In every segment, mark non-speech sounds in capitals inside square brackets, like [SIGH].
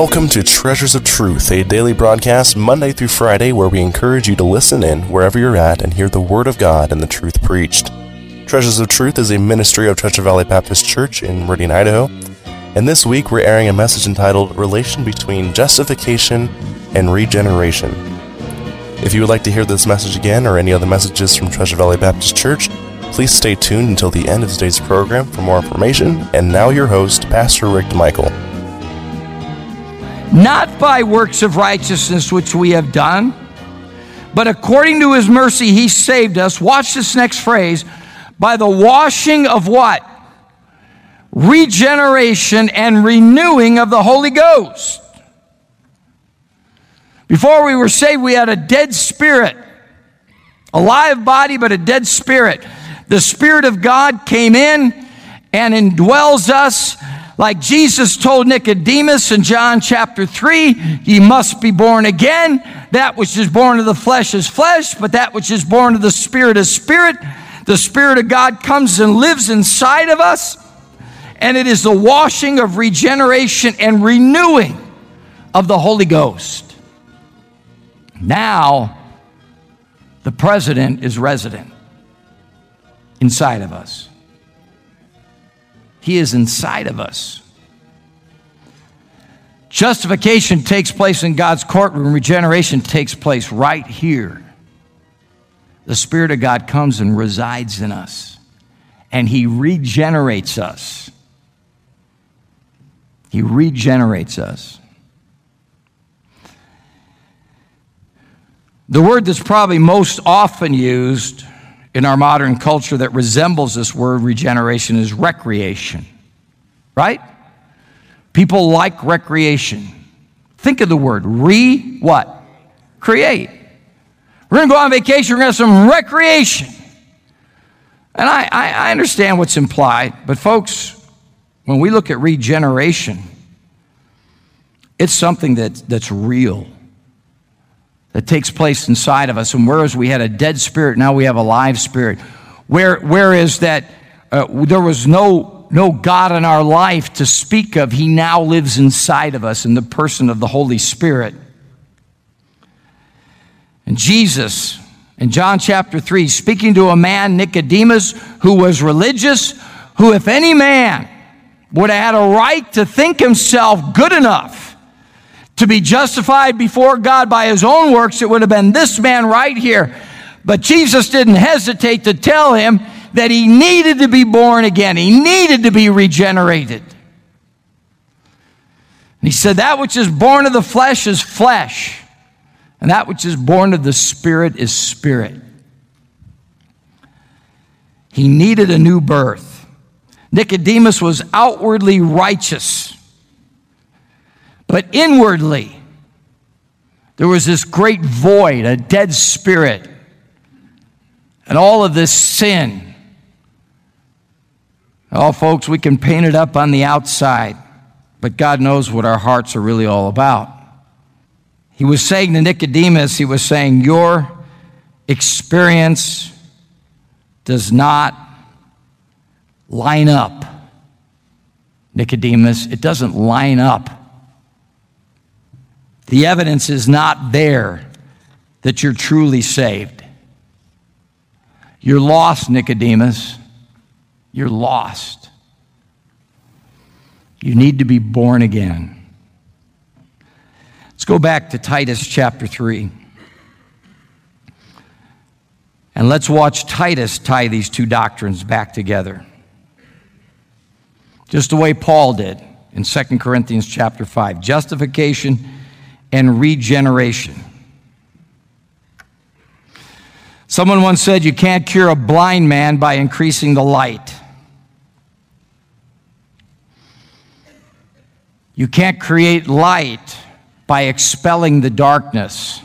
Welcome to Treasures of Truth, a daily broadcast Monday through Friday where we encourage you to listen in wherever you're at and hear the Word of God and the truth preached. Treasures of Truth is a ministry of Treasure Valley Baptist Church in Meridian, Idaho. And this week we're airing a message entitled Relation Between Justification and Regeneration. If you would like to hear this message again or any other messages from Treasure Valley Baptist Church, please stay tuned until the end of today's program for more information. And now your host, Pastor Rick Michael not by works of righteousness which we have done, but according to his mercy he saved us. Watch this next phrase by the washing of what? Regeneration and renewing of the Holy Ghost. Before we were saved, we had a dead spirit, a live body, but a dead spirit. The Spirit of God came in and indwells us like Jesus told Nicodemus in John chapter 3, ye must be born again. That which is born of the flesh is flesh, but that which is born of the spirit is spirit. The Spirit of God comes and lives inside of us, and it is the washing of regeneration and renewing of the Holy Ghost. Now, the president is resident inside of us. He is inside of us. Justification takes place in God's courtroom, regeneration takes place right here. The Spirit of God comes and resides in us, and He regenerates us. He regenerates us. The word that's probably most often used in our modern culture that resembles this word regeneration is recreation. Right? People like recreation. Think of the word re what? Create. We're going to go on vacation, we're going to have some recreation. And I, I, I understand what's implied, but folks, when we look at regeneration, it's something that, that's real that takes place inside of us. And whereas we had a dead spirit, now we have a live spirit. Where, whereas that uh, there was no, no God in our life to speak of, He now lives inside of us in the person of the Holy Spirit. And Jesus, in John chapter 3, speaking to a man, Nicodemus, who was religious, who, if any man would have had a right to think himself good enough to be justified before God by his own works, it would have been this man right here. But Jesus didn't hesitate to tell him that he needed to be born again, he needed to be regenerated. And he said, That which is born of the flesh is flesh, and that which is born of the spirit is spirit. He needed a new birth. Nicodemus was outwardly righteous but inwardly, there was this great void, a dead spirit, and all of this sin. Oh, folks, we can paint it up on the outside, but God knows what our hearts are really all about. He was saying to Nicodemus, He was saying, Your experience does not line up. Nicodemus, it doesn't line up the evidence is not there that you're truly saved. You're lost, Nicodemus. You're lost. You need to be born again. Let's go back to Titus chapter 3. And let's watch Titus tie these two doctrines back together. Just the way Paul did in 2 Corinthians chapter 5. Justification and regeneration. Someone once said you can't cure a blind man by increasing the light. You can't create light by expelling the darkness.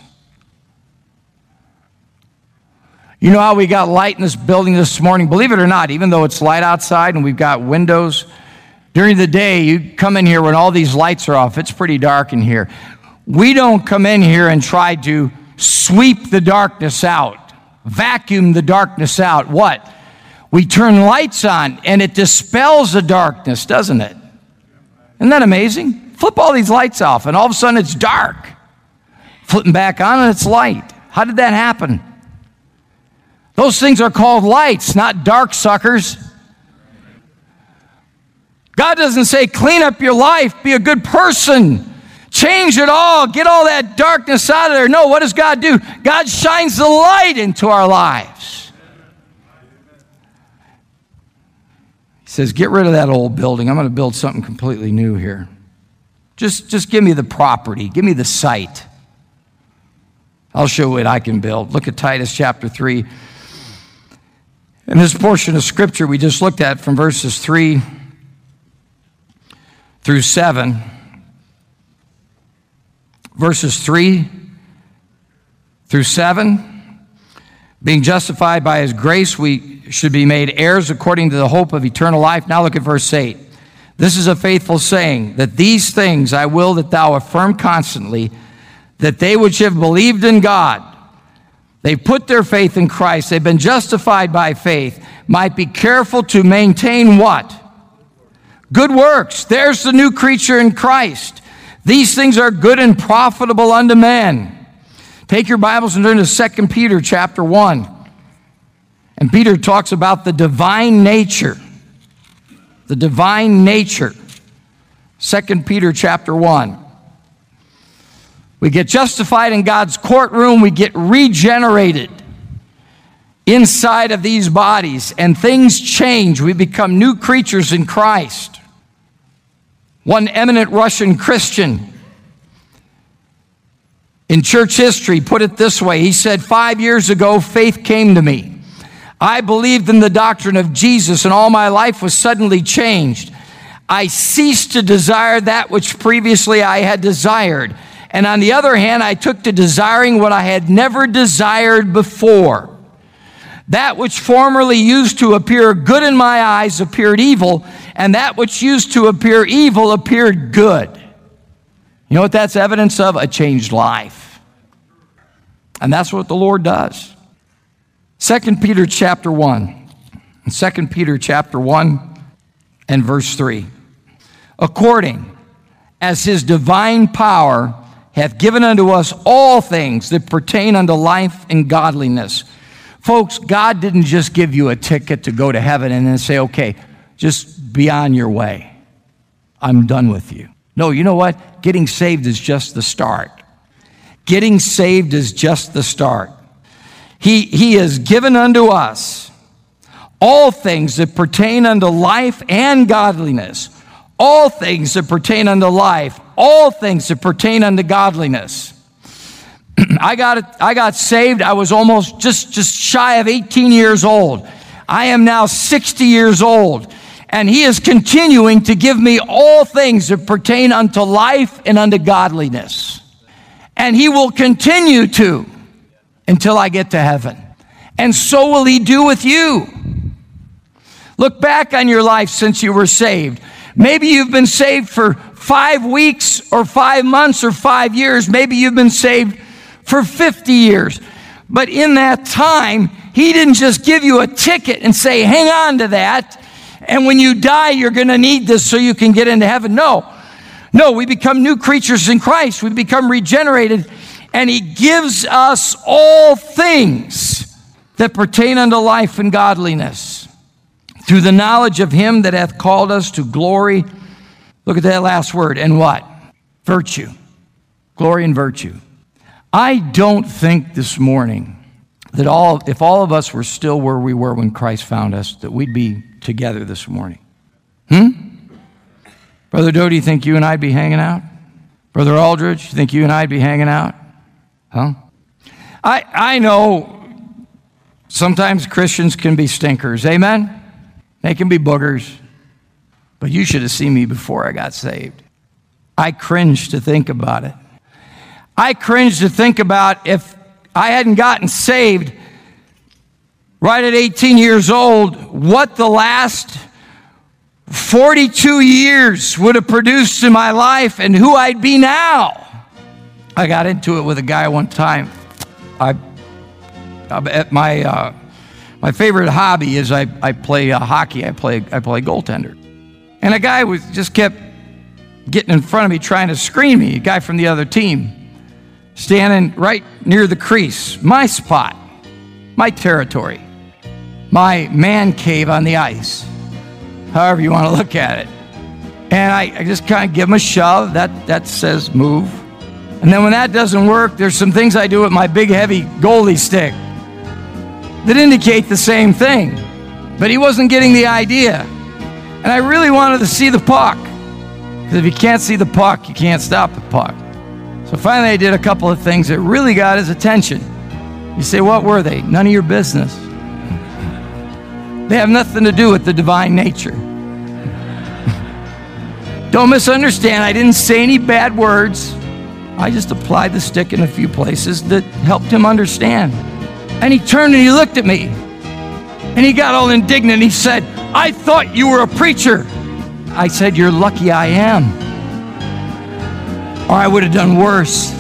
You know how we got light in this building this morning? Believe it or not, even though it's light outside and we've got windows, during the day, you come in here when all these lights are off. It's pretty dark in here. We don't come in here and try to sweep the darkness out, vacuum the darkness out. What? We turn lights on and it dispels the darkness, doesn't it? Isn't that amazing? flip all these lights off, and all of a sudden it's dark. Flipping back on and it's light. How did that happen? Those things are called lights, not dark suckers. God doesn't say, clean up your life, be a good person, change it all, get all that darkness out of there. No, what does God do? God shines the light into our lives. He says, get rid of that old building. I'm going to build something completely new here. Just, just give me the property, give me the site. I'll show what I can build. Look at Titus chapter 3. In this portion of scripture we just looked at from verses 3 through 7, verses 3 through 7, being justified by his grace, we should be made heirs according to the hope of eternal life. Now look at verse 8. This is a faithful saying that these things I will that thou affirm constantly, that they which have believed in God, they've put their faith in Christ, they've been justified by faith, might be careful to maintain what? Good works. There's the new creature in Christ. These things are good and profitable unto men. Take your Bibles and turn to 2 Peter chapter 1. And Peter talks about the divine nature. The divine nature. 2 Peter chapter 1. We get justified in God's courtroom, we get regenerated inside of these bodies, and things change. We become new creatures in Christ. One eminent Russian Christian in church history put it this way He said, Five years ago, faith came to me. I believed in the doctrine of Jesus, and all my life was suddenly changed. I ceased to desire that which previously I had desired. And on the other hand, I took to desiring what I had never desired before. That which formerly used to appear good in my eyes appeared evil, and that which used to appear evil appeared good. You know what that's evidence of? A changed life. And that's what the Lord does. 2 Peter chapter 1. 2 Peter chapter 1 and verse 3. According as his divine power hath given unto us all things that pertain unto life and godliness Folks, God didn't just give you a ticket to go to heaven and then say, okay, just be on your way. I'm done with you. No, you know what? Getting saved is just the start. Getting saved is just the start. He, he has given unto us all things that pertain unto life and godliness. All things that pertain unto life, all things that pertain unto godliness. [CLEARS THROAT] I got, I got saved. I was almost just, just shy of 18 years old. I am now 60 years old. And he is continuing to give me all things that pertain unto life and unto godliness. And he will continue to until I get to heaven. And so will he do with you. Look back on your life since you were saved. Maybe you've been saved for five weeks or five months or five years. Maybe you've been saved for 50 years. But in that time, he didn't just give you a ticket and say, hang on to that. And when you die, you're going to need this so you can get into heaven. No. No, we become new creatures in Christ. We become regenerated. And he gives us all things that pertain unto life and godliness through the knowledge of him that hath called us to glory. Look at that last word. And what? Virtue. Glory and virtue. I don't think this morning that all, if all of us were still where we were when Christ found us, that we'd be together this morning. Hmm? Brother Doe, do you think you and I'd be hanging out? Brother Aldridge, you think you and I'd be hanging out? Huh? I, I know sometimes Christians can be stinkers. Amen? They can be boogers. But you should have seen me before I got saved. I cringe to think about it. I cringe to think about if I hadn't gotten saved right at 18 years old, what the last 42 years would have produced in my life and who I'd be now. I got into it with a guy one time. I, at my, uh, my favorite hobby is I, I play uh, hockey. I play, I play goaltender. And a guy was just kept getting in front of me trying to screen me, a guy from the other team, standing right near the crease, my spot, my territory, my man cave on the ice, however you want to look at it. And I, I just kind of give him a shove. That, that says move. And then when that doesn't work, there's some things I do with my big, heavy goalie stick that indicate the same thing. But he wasn't getting the idea. And I really wanted to see the puck. Because if you can't see the puck, you can't stop the puck. So finally, I did a couple of things that really got his attention. You say, what were they? None of your business. They have nothing to do with the divine nature. Don't misunderstand, I didn't say any bad words. I just applied the stick in a few places that helped him understand. And he turned and he looked at me. And he got all indignant. He said, I thought you were a preacher. I said, You're lucky I am. Or I would have done worse.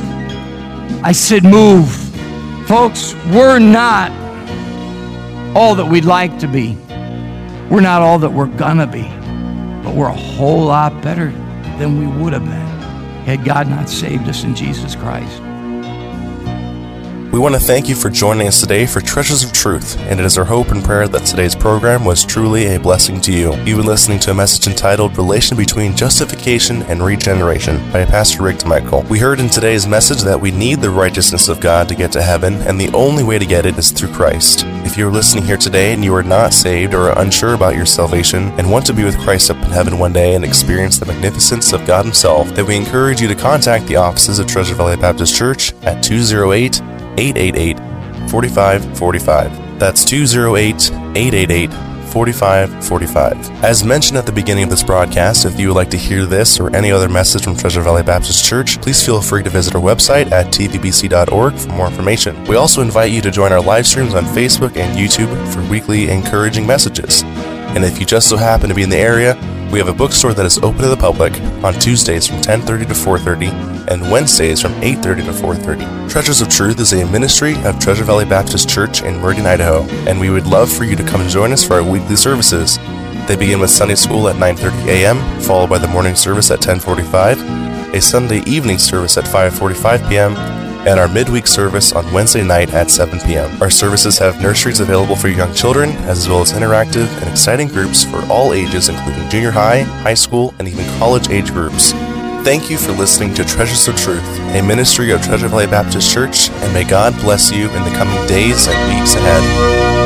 I said, Move. Folks, we're not all that we'd like to be. We're not all that we're gonna be. But we're a whole lot better than we would have been had God not saved us in Jesus Christ. We want to thank you for joining us today for Treasures of Truth, and it is our hope and prayer that today's program was truly a blessing to you. You've been listening to a message entitled Relation Between Justification and Regeneration by Pastor Rick Michael. We heard in today's message that we need the righteousness of God to get to heaven, and the only way to get it is through Christ. If you're listening here today and you are not saved or are unsure about your salvation and want to be with Christ up in heaven one day and experience the magnificence of God Himself, then we encourage you to contact the offices of Treasure Valley Baptist Church at 208 888 4545. That's 208 888 4545. As mentioned at the beginning of this broadcast, if you would like to hear this or any other message from Treasure Valley Baptist Church, please feel free to visit our website at tvbc.org for more information. We also invite you to join our live streams on Facebook and YouTube for weekly encouraging messages. And if you just so happen to be in the area, we have a bookstore that is open to the public on Tuesdays from 10:30 to 4:30 and Wednesdays from 8:30 to 4:30. Treasures of Truth is a ministry of Treasure Valley Baptist Church in Meridian, Idaho, and we would love for you to come and join us for our weekly services. They begin with Sunday school at 9:30 a.m., followed by the morning service at 10:45, a Sunday evening service at 5:45 p.m., and our midweek service on Wednesday night at 7 p.m. Our services have nurseries available for young children, as well as interactive and exciting groups for all ages, including junior high, high school, and even college age groups. Thank you for listening to Treasures of Truth, a ministry of Treasure Valley Baptist Church, and may God bless you in the coming days and weeks ahead.